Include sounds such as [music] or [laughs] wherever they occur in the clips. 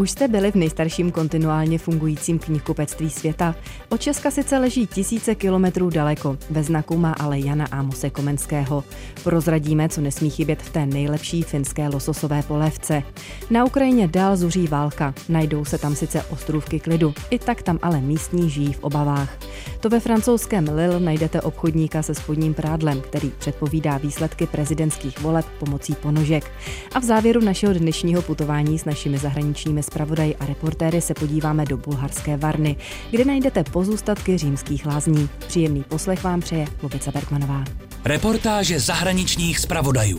Už jste byli v nejstarším kontinuálně fungujícím knihkupectví světa. Od Česka sice leží tisíce kilometrů daleko, ve znaku má ale Jana Ámose Komenského. Prozradíme, co nesmí chybět v té nejlepší finské lososové polévce. Na Ukrajině dál zuří válka, najdou se tam sice ostrůvky klidu, i tak tam ale místní žijí v obavách. To ve francouzském Lille najdete obchodníka se spodním prádlem, který předpovídá výsledky prezidentských voleb pomocí ponožek. A v závěru našeho dnešního putování s našimi zahraničními zpravodaji a reportéry se podíváme do bulharské Varny, kde najdete pozůstatky římských lázní. Příjemný poslech vám přeje Lubica Bergmanová. Reportáže zahraničních zpravodajů.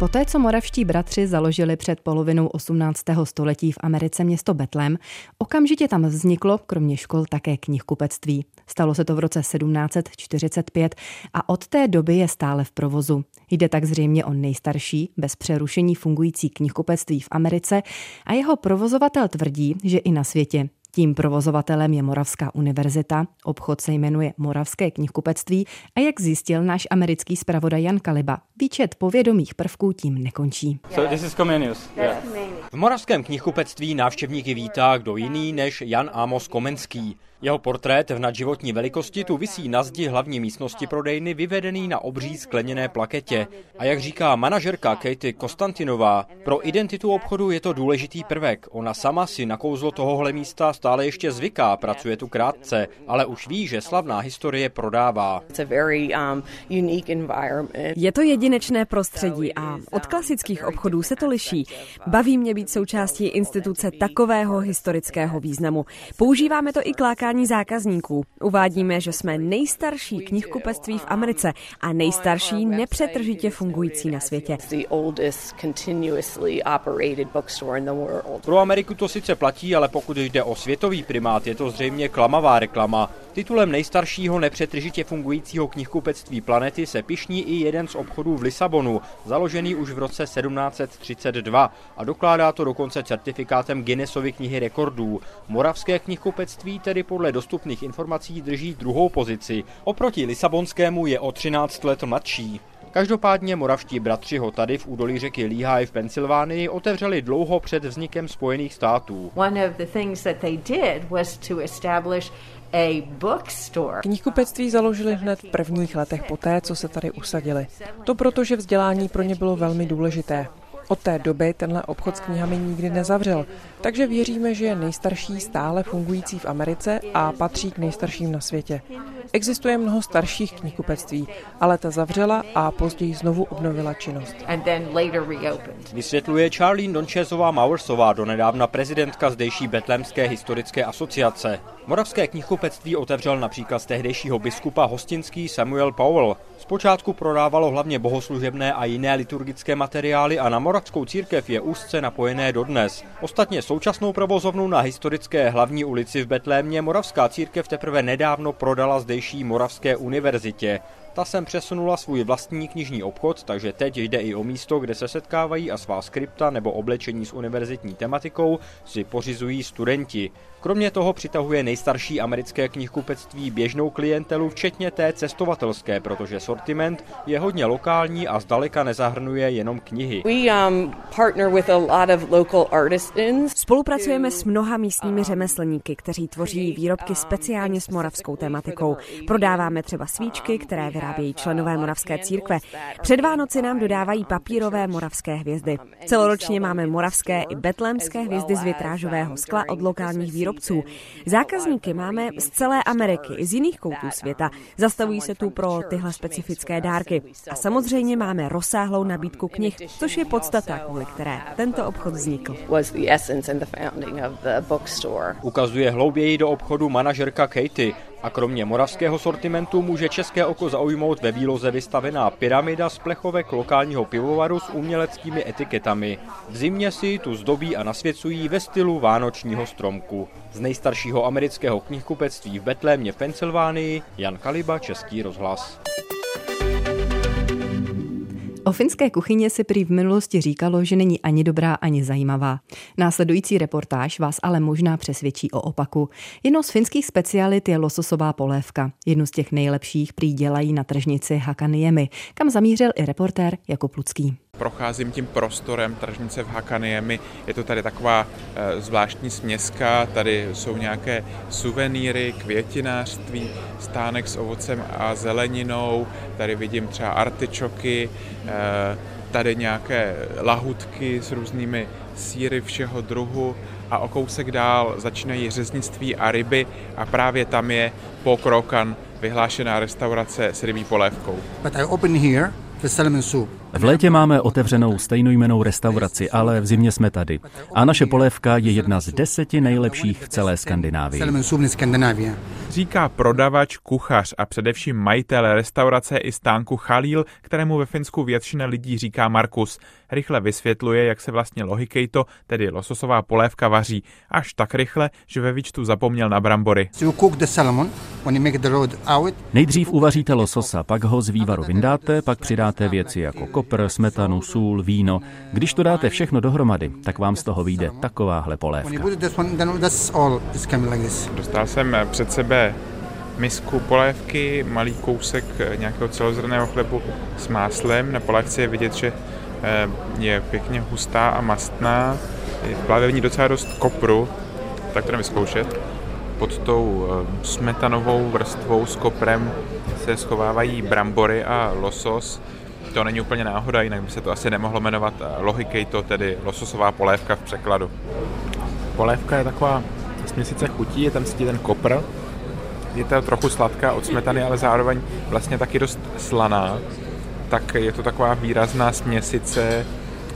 Poté, co moravští bratři založili před polovinou 18. století v Americe město Betlem, okamžitě tam vzniklo, kromě škol, také knihkupectví. Stalo se to v roce 1745 a od té doby je stále v provozu. Jde tak zřejmě o nejstarší, bez přerušení fungující knihkupectví v Americe a jeho provozovatel tvrdí, že i na světě. Tím provozovatelem je Moravská univerzita, obchod se jmenuje Moravské knihkupectví a jak zjistil náš americký zpravodaj Jan Kaliba, výčet povědomých prvků tím nekončí. So this is Comenius. Yeah. V Moravském knihkupectví návštěvníky vítá kdo jiný než Jan Amos Komenský. Jeho portrét v nadživotní velikosti tu visí na zdi hlavní místnosti prodejny vyvedený na obří skleněné plaketě. A jak říká manažerka Katie Konstantinová, pro identitu obchodu je to důležitý prvek. Ona sama si na kouzlo tohohle místa stále ještě zvyká, pracuje tu krátce, ale už ví, že slavná historie prodává. Um, je to jedinečné prostředí a od klasických obchodů se to liší. Baví mě být součástí instituce takového historického významu. Používáme to i kláka lákání zákazníků. Uvádíme, že jsme nejstarší knihkupectví v Americe a nejstarší nepřetržitě fungující na světě. Pro Ameriku to sice platí, ale pokud jde o světový primát, je to zřejmě klamavá reklama. Titulem nejstaršího nepřetržitě fungujícího knihkupectví planety se pišní i jeden z obchodů v Lisabonu, založený už v roce 1732 a dokládá to dokonce certifikátem Guinnessovy knihy rekordů. Moravské knihkupectví tedy podle dostupných informací drží druhou pozici. Oproti Lisabonskému je o 13 let mladší. Každopádně moravští bratři ho tady v údolí řeky Lehigh v Pensylvánii otevřeli dlouho před vznikem Spojených států. Knihkupectví založili hned v prvních letech poté, co se tady usadili. To proto, že vzdělání pro ně bylo velmi důležité. Od té doby tenhle obchod s knihami nikdy nezavřel, takže věříme, že je nejstarší stále fungující v Americe a patří k nejstarším na světě. Existuje mnoho starších knihkupectví, ale ta zavřela a později znovu obnovila činnost. Vysvětluje Charlene Dončezová Maursová, donedávna prezidentka zdejší Betlémské historické asociace. Moravské knihkupectví otevřel například z tehdejšího biskupa hostinský Samuel Powell. Zpočátku prodávalo hlavně bohoslužebné a jiné liturgické materiály a na moravskou církev je úzce napojené dodnes. Ostatně současnou provozovnu na historické hlavní ulici v Betlémě Moravská církev teprve nedávno prodala zdejší Moravské univerzitě. Ta sem přesunula svůj vlastní knižní obchod, takže teď jde i o místo, kde se setkávají a svá skripta nebo oblečení s univerzitní tematikou si pořizují studenti. Kromě toho přitahuje nejstarší americké knihkupectví běžnou klientelu, včetně té cestovatelské, protože sortiment je hodně lokální a zdaleka nezahrnuje jenom knihy. Um, Spolupracujeme s mnoha místními řemeslníky, kteří tvoří výrobky speciálně s moravskou tematikou. Prodáváme třeba svíčky, které vyrábějí členové moravské církve. Před Vánoci nám dodávají papírové moravské hvězdy. Celoročně máme moravské i betlémské hvězdy z vitrážového skla od lokálních výrobců. Zákazníky máme z celé Ameriky i z jiných koutů světa. Zastavují se tu pro tyhle specifické dárky. A samozřejmě máme rozsáhlou nabídku knih, což je podstata, kvůli které tento obchod vznikl. Ukazuje hlouběji do obchodu manažerka Katie. A kromě moravského sortimentu může české oko zaujmout ve výloze vystavená pyramida z plechovek lokálního pivovaru s uměleckými etiketami. V zimě si tu zdobí a nasvěcují ve stylu vánočního stromku. Z nejstaršího amerického knihkupectví v Betlémě v Pensylvánii Jan Kaliba, Český rozhlas. O finské kuchyni si prý v minulosti říkalo, že není ani dobrá, ani zajímavá. Následující reportáž vás ale možná přesvědčí o opaku. Jednou z finských specialit je lososová polévka. Jednu z těch nejlepších prý dělají na tržnici Hakaniemi, kam zamířil i reportér Jakub Lucký procházím tím prostorem tržnice v Hakaniemi. Je to tady taková e, zvláštní směska, tady jsou nějaké suvenýry, květinářství, stánek s ovocem a zeleninou, tady vidím třeba artičoky, e, tady nějaké lahutky s různými síry všeho druhu a o kousek dál začínají řeznictví a ryby a právě tam je Pokrokan, vyhlášená restaurace s rybí polévkou. But I open here the salmon soup. V létě máme otevřenou stejnojmenou restauraci, ale v zimě jsme tady. A naše polévka je jedna z deseti nejlepších v celé Skandinávii. Říká prodavač, kuchař a především majitel restaurace i stánku Chalil, kterému ve Finsku většina lidí říká Markus. Rychle vysvětluje, jak se vlastně lohikejto, tedy lososová polévka, vaří. Až tak rychle, že ve výčtu zapomněl na brambory. Nejdřív uvaříte lososa, pak ho z vývaru vyndáte, pak přidáte věci jako kopr, smetanu, sůl, víno. Když to dáte všechno dohromady, tak vám z toho vyjde takováhle polévka. Dostal jsem před sebe misku polévky, malý kousek nějakého celozrnného chlebu s máslem. Na polévce je vidět, že eh, je pěkně hustá a mastná. Právě v ní docela dost kopru, tak to vyzkoušet. Pod tou eh, smetanovou vrstvou s koprem se schovávají brambory a losos to není úplně náhoda, jinak by se to asi nemohlo jmenovat to tedy lososová polévka v překladu. Polévka je taková směsice chutí, je tam cítit ten kopr, je to trochu sladká od smetany, ale zároveň vlastně taky dost slaná, tak je to taková výrazná směsice,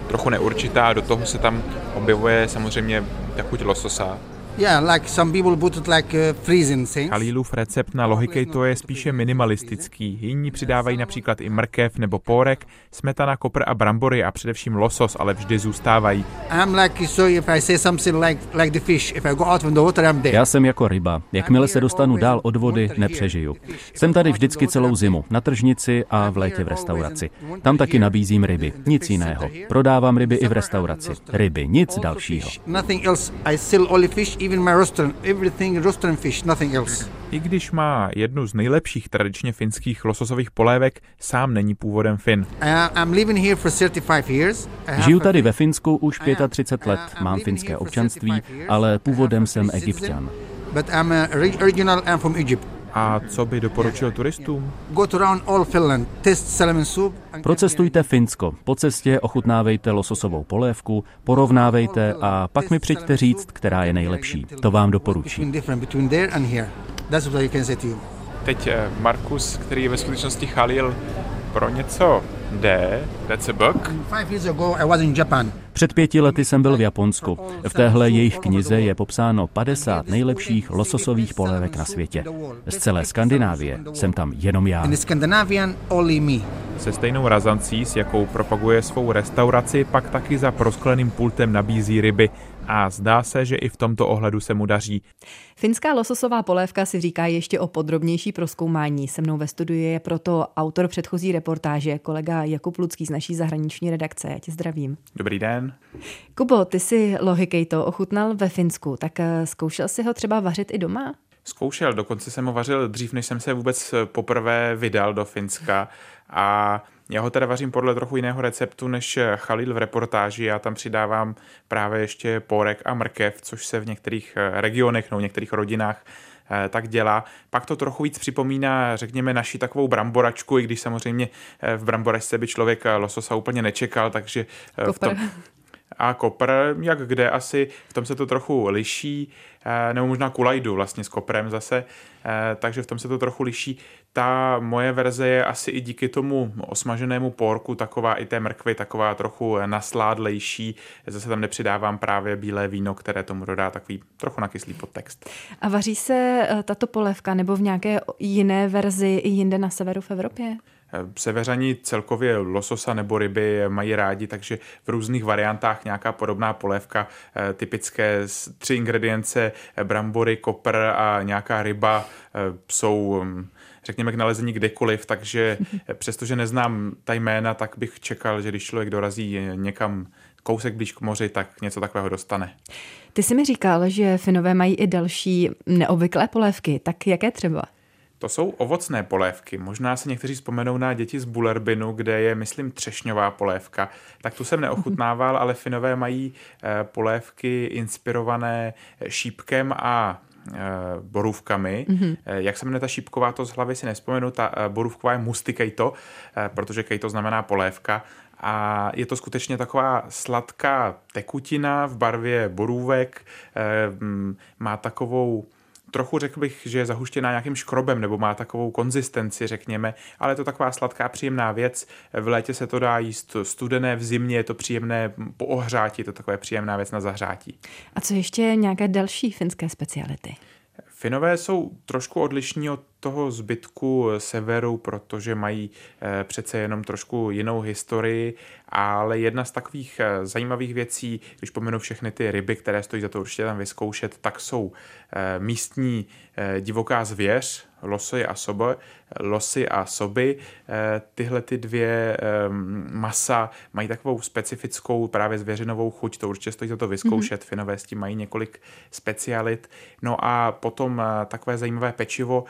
trochu neurčitá, do toho se tam objevuje samozřejmě ta chuť lososa. Yeah, like some people put it like freezing things. Khalilův recept na to je spíše minimalistický. Jiní přidávají například i mrkev nebo pórek, smetana, kopr a brambory a především losos, ale vždy zůstávají. Já jsem jako ryba. Jakmile se dostanu dál od vody, nepřežiju. Jsem tady vždycky celou zimu, na tržnici a v létě v restauraci. Tam taky nabízím ryby, nic jiného. Prodávám ryby i v restauraci. Ryby, nic dalšího even my restaurant, everything restaurant fish, nothing else. I když má jednu z nejlepších tradičně finských lososových polévek, sám není původem Fin. Žiju tady ve Finsku už 35 let, mám finské občanství, ale původem jsem egyptian. But I'm original, I'm from Egypt. A co by doporučil turistům? Procestujte Finsko. Po cestě ochutnávejte lososovou polévku, porovnávejte a pak mi přijďte říct, která je nejlepší. To vám doporučím. Teď eh, Markus, který je ve skutečnosti Chalil, pro něco jde, that's a book. Před pěti lety jsem byl v Japonsku. V téhle jejich knize je popsáno 50 nejlepších lososových polévek na světě. Z celé Skandinávie jsem tam jenom já. Se stejnou razancí, s jakou propaguje svou restauraci, pak taky za proskleným pultem nabízí ryby a zdá se, že i v tomto ohledu se mu daří. Finská lososová polévka si říká ještě o podrobnější proskoumání. Se mnou ve studiu je proto autor předchozí reportáže, kolega Jakub Lucký z naší zahraniční redakce. Já tě zdravím. Dobrý den. Kubo, ty si lohikejto ochutnal ve Finsku, tak eh, zkoušel si ho třeba vařit i doma? Zkoušel, dokonce jsem ho vařil dřív, než jsem se vůbec poprvé vydal do Finska a já ho teda vařím podle trochu jiného receptu než Chalil v reportáži. Já tam přidávám právě ještě porek a mrkev, což se v některých eh, regionech nebo v některých rodinách eh, tak dělá. Pak to trochu víc připomíná, řekněme, naši takovou bramboračku, i když samozřejmě eh, v bramboračce by člověk lososa úplně nečekal, takže v tom, a kopr, jak kde asi, v tom se to trochu liší, eh, nebo možná kulajdu vlastně s koprem zase, eh, takže v tom se to trochu liší. Ta moje verze je asi i díky tomu osmaženému porku taková i té mrkvy, taková trochu nasládlejší. Zase tam nepřidávám právě bílé víno, které tomu dodá takový trochu nakyslý podtext. A vaří se eh, tato polévka nebo v nějaké jiné verzi i jinde na severu v Evropě? Severani celkově lososa nebo ryby mají rádi, takže v různých variantách nějaká podobná polévka, eh, typické tři ingredience, eh, brambory, kopr a nějaká ryba eh, jsou mm, řekněme, k nalezení kdekoliv, takže [laughs] přestože neznám ta jména, tak bych čekal, že když člověk dorazí někam kousek blíž k moři, tak něco takového dostane. Ty jsi mi říkal, že Finové mají i další neobvyklé polévky, tak jaké třeba? To jsou ovocné polévky. Možná si někteří vzpomenou na děti z Bulerbinu, kde je, myslím, třešňová polévka. Tak tu jsem neochutnával, ale Finové mají eh, polévky inspirované šípkem a eh, borůvkami. Mm-hmm. Jak se jmenuje ta šípková, to z hlavy si nespomenu, ta borůvková je musty kejto, protože kejto znamená polévka a je to skutečně taková sladká tekutina v barvě borůvek, má takovou trochu řekl bych, že je zahuštěná nějakým škrobem nebo má takovou konzistenci, řekněme, ale je to taková sladká, příjemná věc. V létě se to dá jíst studené, v zimě je to příjemné po ohřátí, je to taková příjemná věc na zahřátí. A co ještě nějaké další finské speciality? Finové jsou trošku odlišní od toho zbytku severu, protože mají eh, přece jenom trošku jinou historii, ale jedna z takových eh, zajímavých věcí, když pominu všechny ty ryby, které stojí za to určitě tam vyzkoušet, tak jsou eh, místní divoká zvěř, losy a soby, losy a soby. Tyhle ty dvě masa mají takovou specifickou právě zvěřinovou chuť, to určitě stojí za to vyzkoušet. Mm-hmm. Finové s tím mají několik specialit. No a potom takové zajímavé pečivo,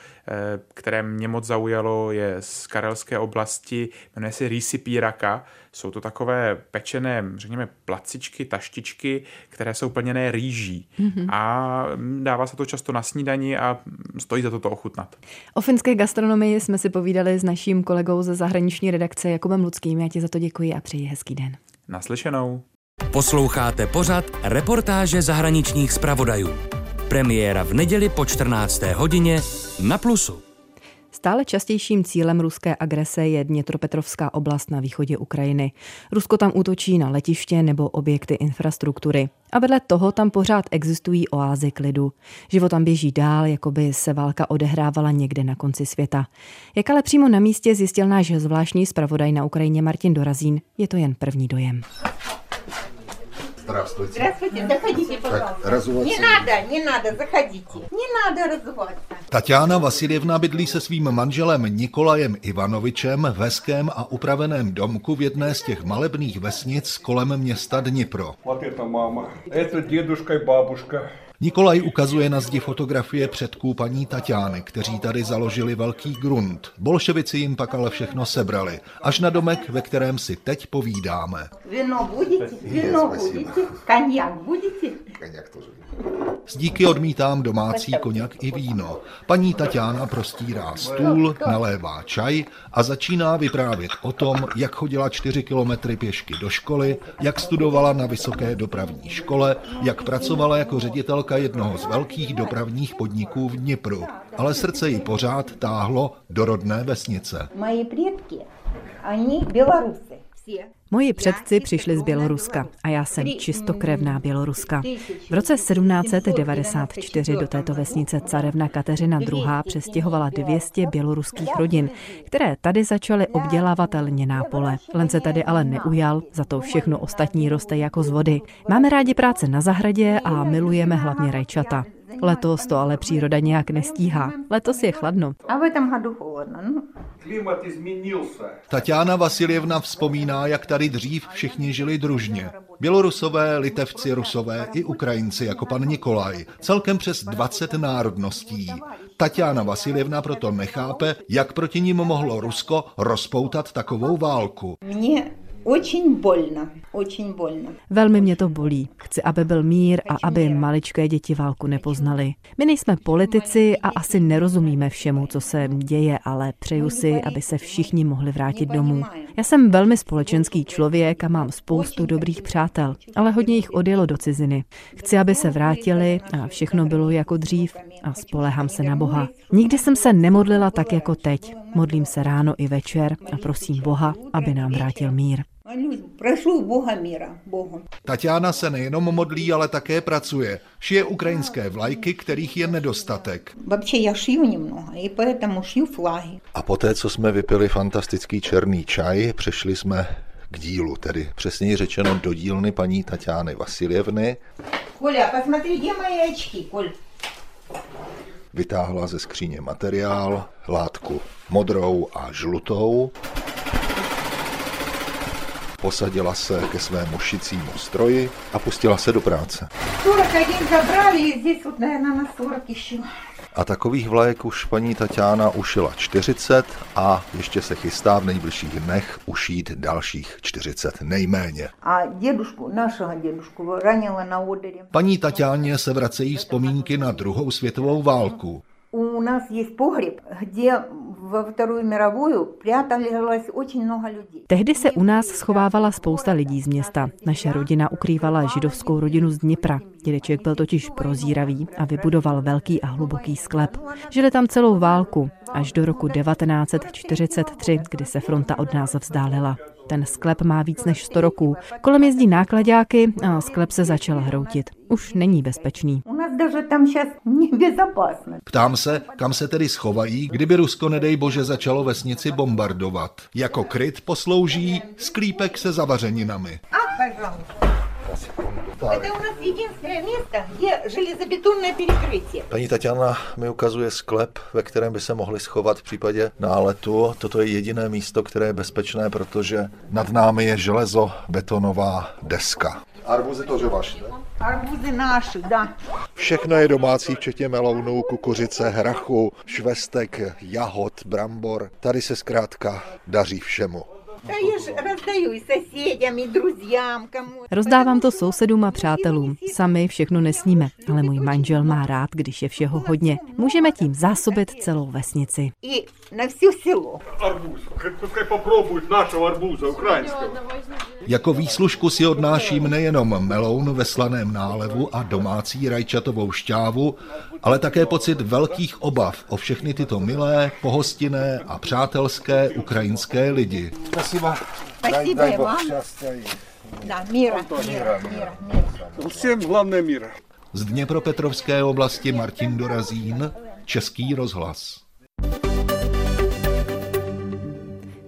které mě moc zaujalo, je z karelské oblasti, jmenuje se Rísi Píraka. Jsou to takové pečené, řekněme, placičky, taštičky, které jsou plněné rýží. Mm-hmm. A dává se to často na snídani a stojí za to to ochutnat. O finské gastronomii jsme si povídali s naším kolegou ze zahraniční redakce Jakubem Ludským. Já ti za to děkuji a přeji hezký den. Naslyšenou. Posloucháte pořad reportáže zahraničních zpravodajů. Premiéra v neděli po 14. hodině na Plusu. Stále častějším cílem ruské agrese je Dnětropetrovská oblast na východě Ukrajiny. Rusko tam útočí na letiště nebo objekty infrastruktury. A vedle toho tam pořád existují oázy klidu. Život tam běží dál, jako by se válka odehrávala někde na konci světa. Jak ale přímo na místě zjistil náš zvláštní zpravodaj na Ukrajině Martin Dorazín, je to jen první dojem. Здравствуйте. Здравствуйте, заходите, пожалуйста. Так, разуваться. Не надо, не надо, заходите. Не надо разуваться. Tatiana Vasiljevna bydlí se svým manželem Nikolajem Ivanovičem v hezkém a upraveném domku v jedné z těch malebných vesnic kolem města Dnipro. Вот это мама, это дедушка и бабушка. Nikolaj ukazuje na zdi fotografie předků paní Tatiány, kteří tady založili velký grunt. Bolševici jim pak ale všechno sebrali, až na domek, ve kterém si teď povídáme. Víno budete? Víno budete? Konjak budete? Konjak to s díky odmítám domácí koněk i víno. Paní Tatiana prostírá stůl, nalévá čaj a začíná vyprávět o tom, jak chodila čtyři kilometry pěšky do školy, jak studovala na vysoké dopravní škole, jak pracovala jako ředitelka jednoho z velkých dopravních podniků v Dnipru. Ale srdce jí pořád táhlo do rodné vesnice. Moji předky, oni Bělorusy. Moji předci přišli z Běloruska a já jsem čistokrevná Běloruska. V roce 1794 do této vesnice carevna Kateřina II. přestěhovala 200 běloruských rodin, které tady začaly obdělávat lněná pole. Len se tady ale neujal, za to všechno ostatní roste jako z vody. Máme rádi práce na zahradě a milujeme hlavně rajčata. Letos to ale příroda nějak nestíhá. Letos je chladno. A v tom hadu chladno. No. Tatiana Vasiljevna vzpomíná, jak tady dřív všichni žili družně. Bělorusové, Litevci, Rusové i Ukrajinci jako pan Nikolaj. Celkem přes 20 národností. Tatiana Vasiljevna proto nechápe, jak proti ním mohlo Rusko rozpoutat takovou válku. Mě Очень больно, очень больно. Velmi mě to bolí. Chci, aby byl mír a aby maličké děti válku nepoznali. My nejsme politici a asi nerozumíme všemu, co se děje, ale přeju si, aby se všichni mohli vrátit domů. Já jsem velmi společenský člověk a mám spoustu dobrých přátel, ale hodně jich odjelo do ciziny. Chci, aby se vrátili a všechno bylo jako dřív a spolehám se na Boha. Nikdy jsem se nemodlila tak jako teď. Modlím se ráno i večer a prosím Boha, aby nám vrátil mír. Прошу Бога míra, Bohu. Tatiana se nejenom modlí, ale také pracuje. Šije ukrajinské vlajky, kterých je nedostatek. Вообще já šiju немного, и поэтому šiju flahy. A poté, co jsme vypili fantastický černý čaj, přešli jsme k dílu, tedy přesněji řečeno do dílny paní Tatiany Vasiljevny. Коля, посмотри, где мои очки, Коль? Vytáhla ze skříně materiál, látku modrou a žlutou. Posadila se ke svému šicímu stroji a pustila se do práce. 41 забрали, здесь вот, наверное, на 40 еще. A takových vlajek už paní Tatiana ušila 40 a ještě se chystá v nejbližších dnech ušít dalších 40 nejméně. А дедушку, нашего дедушку, ранила на Одере. Paní Tatiáně se vracejí vzpomínky na druhou světovou válku. У нас есть погреб, где во Вторую мировую пряталось очень много людей. Tehdy se u nás schovávala spousta lidí z města. Naše rodina ukrývala židovskou rodinu z Dněpra. Dědeček byl totiž prozíravý a vybudoval velký a hluboký sklep. Žili tam celou válku, až do roku 1943, kdy se fronta od nás vzdálila. Ten sklep má víc než 100 roků. Kolem jezdí nákladáky a sklep se začal hroutit. Už není bezpečný. У нас даже там сейчас небезопасно. Ptám se, kam se tedy schovají, kdyby Rusko, nedej bože, začalo vesnici bombardovat. Jako kryt poslouží sklípek se zavařeninami. А, пожалуйста. Это у нас единственное место, где железобетонное перекрытие. Paní Tatiana mi ukazuje sklep, ve kterém by se mohli schovat v případě náletu. Toto je jediné místo, které je bezpečné, protože nad námi je železo betonová deska. Arbuzy to, že vaše? Арбузы наши, да. Všechno je domácí, včetně melounů, kukuřice, hrachu, švestek, jahod, brambor. Tady se zkrátka daří všemu. Да я же раздаю и соседям, и друзьям, кому. Rozdávám to sousedům a přátelům. Sami všechno nesníme, ale můj manžel má rád, když je všeho hodně. Můžeme tím zásobit celou vesnici. И на все село. Арбуз. Пускай попробуют нашего арбуза украинского. Jako výslužku si odnáším nejenom meloun ve slaném nálevu a domácí rajčatovou šťávu, ale také pocit velkých obav o všechny tyto milé, pohostinné a přátelské ukrajinské lidi. Спасибо и вам. Да, мира, мира, мира, мира. Всем главное мира. Z Dněpropetrovské oblasti Martin Dorazín, Český rozhlas.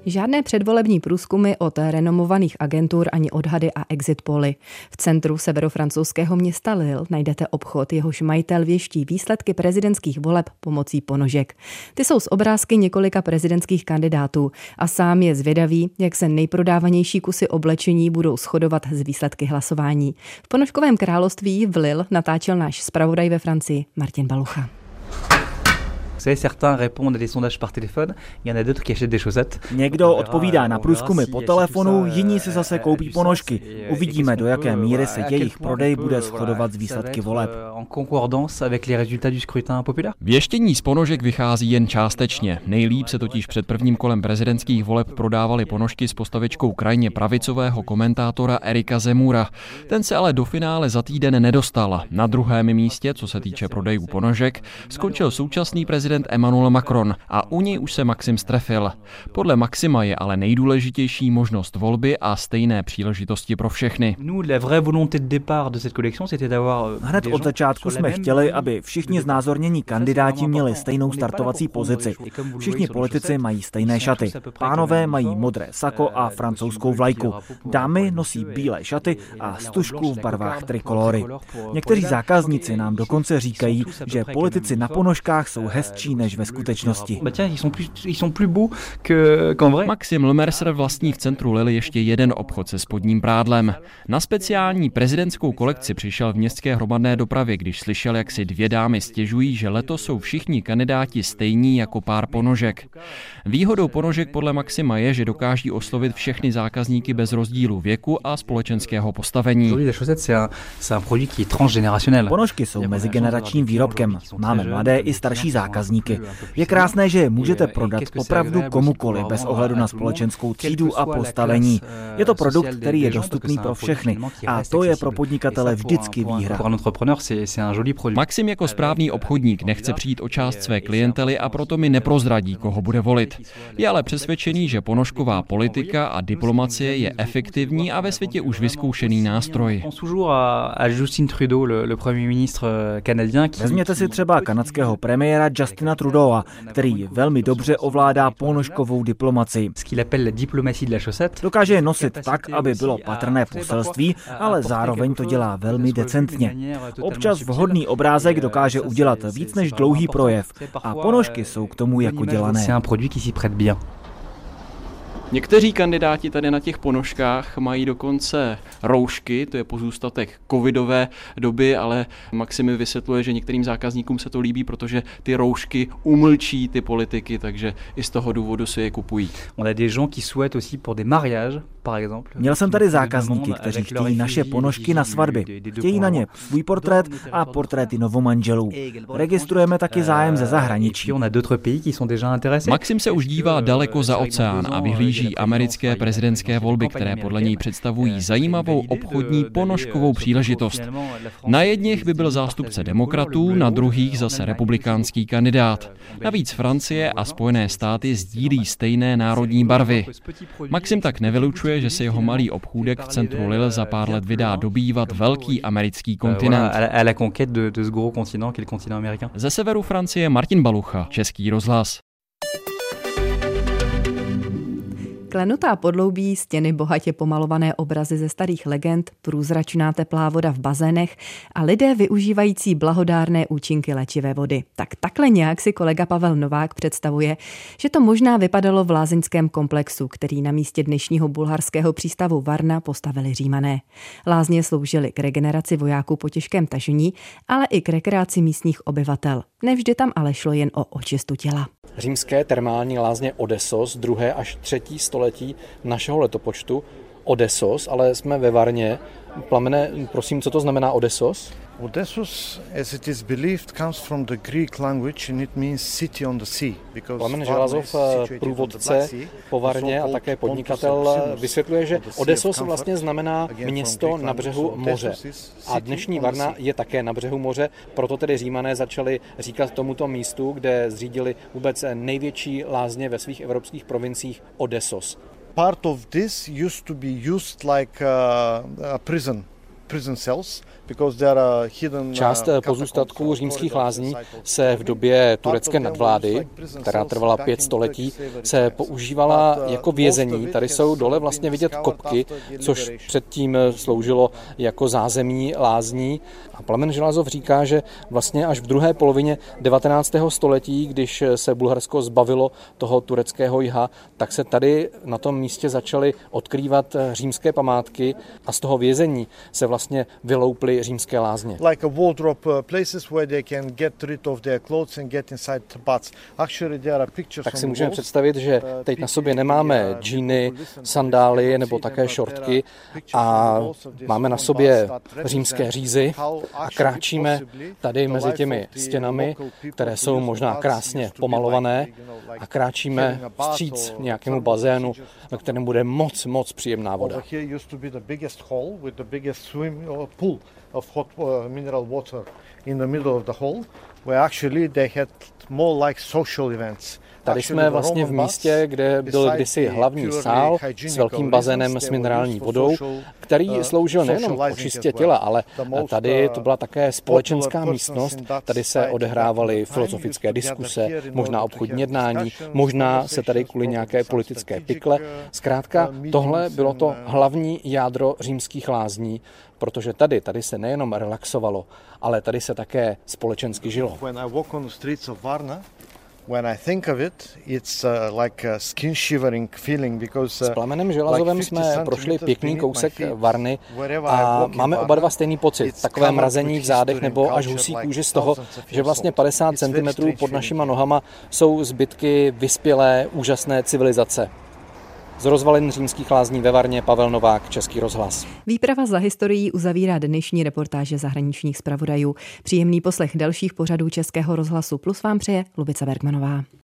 Žádné předvolební průzkumy od renomovaných agentur ani odhady a exit poly. V centru severofrancouzského města Lille najdete obchod, jehož majitel věští výsledky prezidentských voleb pomocí ponožek. Ty jsou z obrázky několika prezidentských kandidátů a sám je zvědavý, jak se nejprodávanější kusy oblečení budou shodovat z výsledky hlasování. V ponožkovém království v Lille natáčel náš zpravodaj ve Francii Martin Balucha. Vous savez, certains répondent à des sondages par téléphone, il y en a d'autres qui achètent des chaussettes. Někdo odpovídá na průzkumy po telefonu, jiní si zase koupí ponožky. Uvidíme, do jaké míry se jejich prodej bude shodovat s výsledky voleb. Populaire. Věštění z ponožek vychází jen částečně. Nejlíp se totiž před prvním kolem prezidentských voleb prodávaly ponožky s postavičkou krajně pravicového komentátora Erika Zemura. Ten se ale do finále za týden nedostal. Na druhém místě, co se týče prodejů ponožek, skončil současný prezident Emmanuel Macron a u něj už se Maxim strefil. Podle Maxima je ale nejdůležitější možnost volby a stejné příležitosti pro všechny. Euh, Hned od začátku jsme chtěli, aby všichni znázornění kandidáti měli stejnou startovací pozici. Všichni politici mají stejné šaty. Pánové mají modré sako a francouzskou vlajku. Dámy nosí bílé šaty a stužku v barvách trikolory. Někteří zákazníci nám dokonce říkají, že politici na ponožkách jsou hezčí než ve skutečnosti. Bah tiens, ils sont plus, ils sont plus beaux que- qu'en vrai. Maxim Lemerser vlastní v centru Lily ještě jeden obchod se spodním prádlem. Na speciální prezidentskou kolekci přišel v městské hromadné dopravě, když slyšel, jak si dvě dámy stěžují, že letos jsou všichni kandidáti stejní jako pár ponožek. Výhodou ponožek podle Maxima je, že dokáží oslovit všechny zákazníky bez rozdílu věku a společenského postavení. Aujourd'hui, les chaussettes, c'est un, c'est un produit qui est transgénérationnel. Ponožky jsou mezigeneračním výrobkem. Máme mladé i starší zákazníky. Je krásné, že je můžete prodat opravdu komukoli bez ohledu na společenskou třídu a postavení. Je to produkt, který je dostupný pro všechny a to je pro podnikatele vždycky výhra. Maxim jako správný obchodník nechce přijít o část své klientely a proto mi neprozradí, koho bude volit. Je ale přesvědčený, že ponožková politika a diplomacie je efektivní a ve světě už vyzkoušený nástroj. Justin euh, Vezměte si třeba kanadského premiéra Justina Justina Trudeau, který velmi dobře ovládá ponožkovou diplomaci. Dokáže je nosit tak, aby bylo patrné poselství, ale zároveň to dělá velmi decentně. Občas vhodný obrázek dokáže udělat víc než dlouhý projev a ponožky jsou k tomu jako dělané. Někteří kandidáti tady na těch ponožkách mají dokonce roušky, to je pozůstatek covidové doby, ale Maximi vysvětluje, že některým zákazníkům se to líbí, protože ty roušky umlčí ty politiky, takže i z toho důvodu si je kupují. On a des gens qui souhaitent aussi pour des mariages, Měl jsem tady zákazníky, kteří chtějí naše ponožky na svatby. Chtějí na ně svůj portrét a portréty novomanželů. Registrujeme taky zájem ze zahraničí. Maxim se už dívá daleko za oceán a vyhlíží americké prezidentské volby, které podle něj představují zajímavou obchodní ponožkovou příležitost. Na jedněch by byl zástupce demokratů, na druhých zase republikánský kandidát. Navíc Francie a Spojené státy sdílí stejné národní barvy. Maxim tak nevylučuje, že se jeho malý obchůdek v centru Lille za pár let vydá dobývat velký americký kontinent. Ze severu Francie Martin Balucha, Český rozhlas. Klenutá podloubí, stěny bohatě pomalované obrazy ze starých legend, průzračná teplá voda v bazénech a lidé využívající blahodárné účinky léčivé vody. Tak takhle nějak si kolega Pavel Novák představuje, že to možná vypadalo v lázeňském komplexu, který na místě dnešního bulharského přístavu Varna postavili římané. Lázně sloužily k regeneraci vojáků po těžkém tažení, ale i k rekreaci místních obyvatel. Nevždy tam ale šlo jen o očistu těla. Římské termální lázně Odesos, druhé až třetí století našeho letopočtu. Odesos, ale jsme ve Varně. Plamene, prosím, co to znamená Odesos? Odessus, as it is believed, comes from the Greek language and it means city on the sea. Plamen Želazov, průvodce po Varně a také podnikatel, vysvětluje, že Odesos vlastně znamená město na břehu moře. A dnešní Varna je také na břehu moře, proto tedy římané začali říkat tomuto místu, kde zřídili vůbec největší lázně ve svých evropských provinciích Odesos. Part of this used to be used like a, a prison, prison cells. Část pozůstatků římských lázní se v době turecké nadvlády, která trvala pět století, se používala jako vězení. Tady jsou dole vlastně vidět kopky, což předtím sloužilo jako zázemí lázní. A Plamen Želazov říká, že vlastně až v druhé polovině 19. století, když se Bulharsko zbavilo toho tureckého jiha, tak se tady na tom místě začaly odkrývat římské památky a z toho vězení se vlastně vylouply římské lázně. Like a wardrobe uh, places where they can get rid of their clothes and get inside baths. Actually there are pictures Tak si můžeme představit, že uh, teď na sobě nemáme džíny, sandály nebo také šortky a máme na sobě římské řízy a kráčíme tady mezi těmi stěnami, které jsou možná krásně pomalované a kráčíme vstříc nějakému bazénu, na kterém bude moc, moc příjemná voda of hot uh, mineral water in the middle of the hall, where actually they had more like social events. Tady jsme vlastně v místě, kde byl kdysi hlavní sál s velkým bazénem s minerální vodou, který uh, sloužil nejenom o čistě těla, ale tady to byla také společenská místnost. Tady se odehrávaly filozofické diskuse, možná obchodní jednání, možná se tady kvůli nějaké politické pikle. Zkrátka, tohle bylo to hlavní jádro římských lázní, protože tady, tady se nejenom relaxovalo, ale tady se také společensky žilo. When I uh, S plamenem Želazovem jsme prošli pěkný kousek Varny a máme oba dva stejný pocit. Takové mrazení v zádech nebo až husí kůži z toho, že vlastně 50 cm pod našima nohama jsou zbytky vyspělé, úžasné civilizace. Z rozvalin římských lázní ve Varně Pavel Novák, Český rozhlas. Výprava za historií uzavírá dnešní reportáže zahraničních zpravodajů. Příjemný poslech dalších pořadů Českého rozhlasu Plus vám přeje Lubica Bergmanová.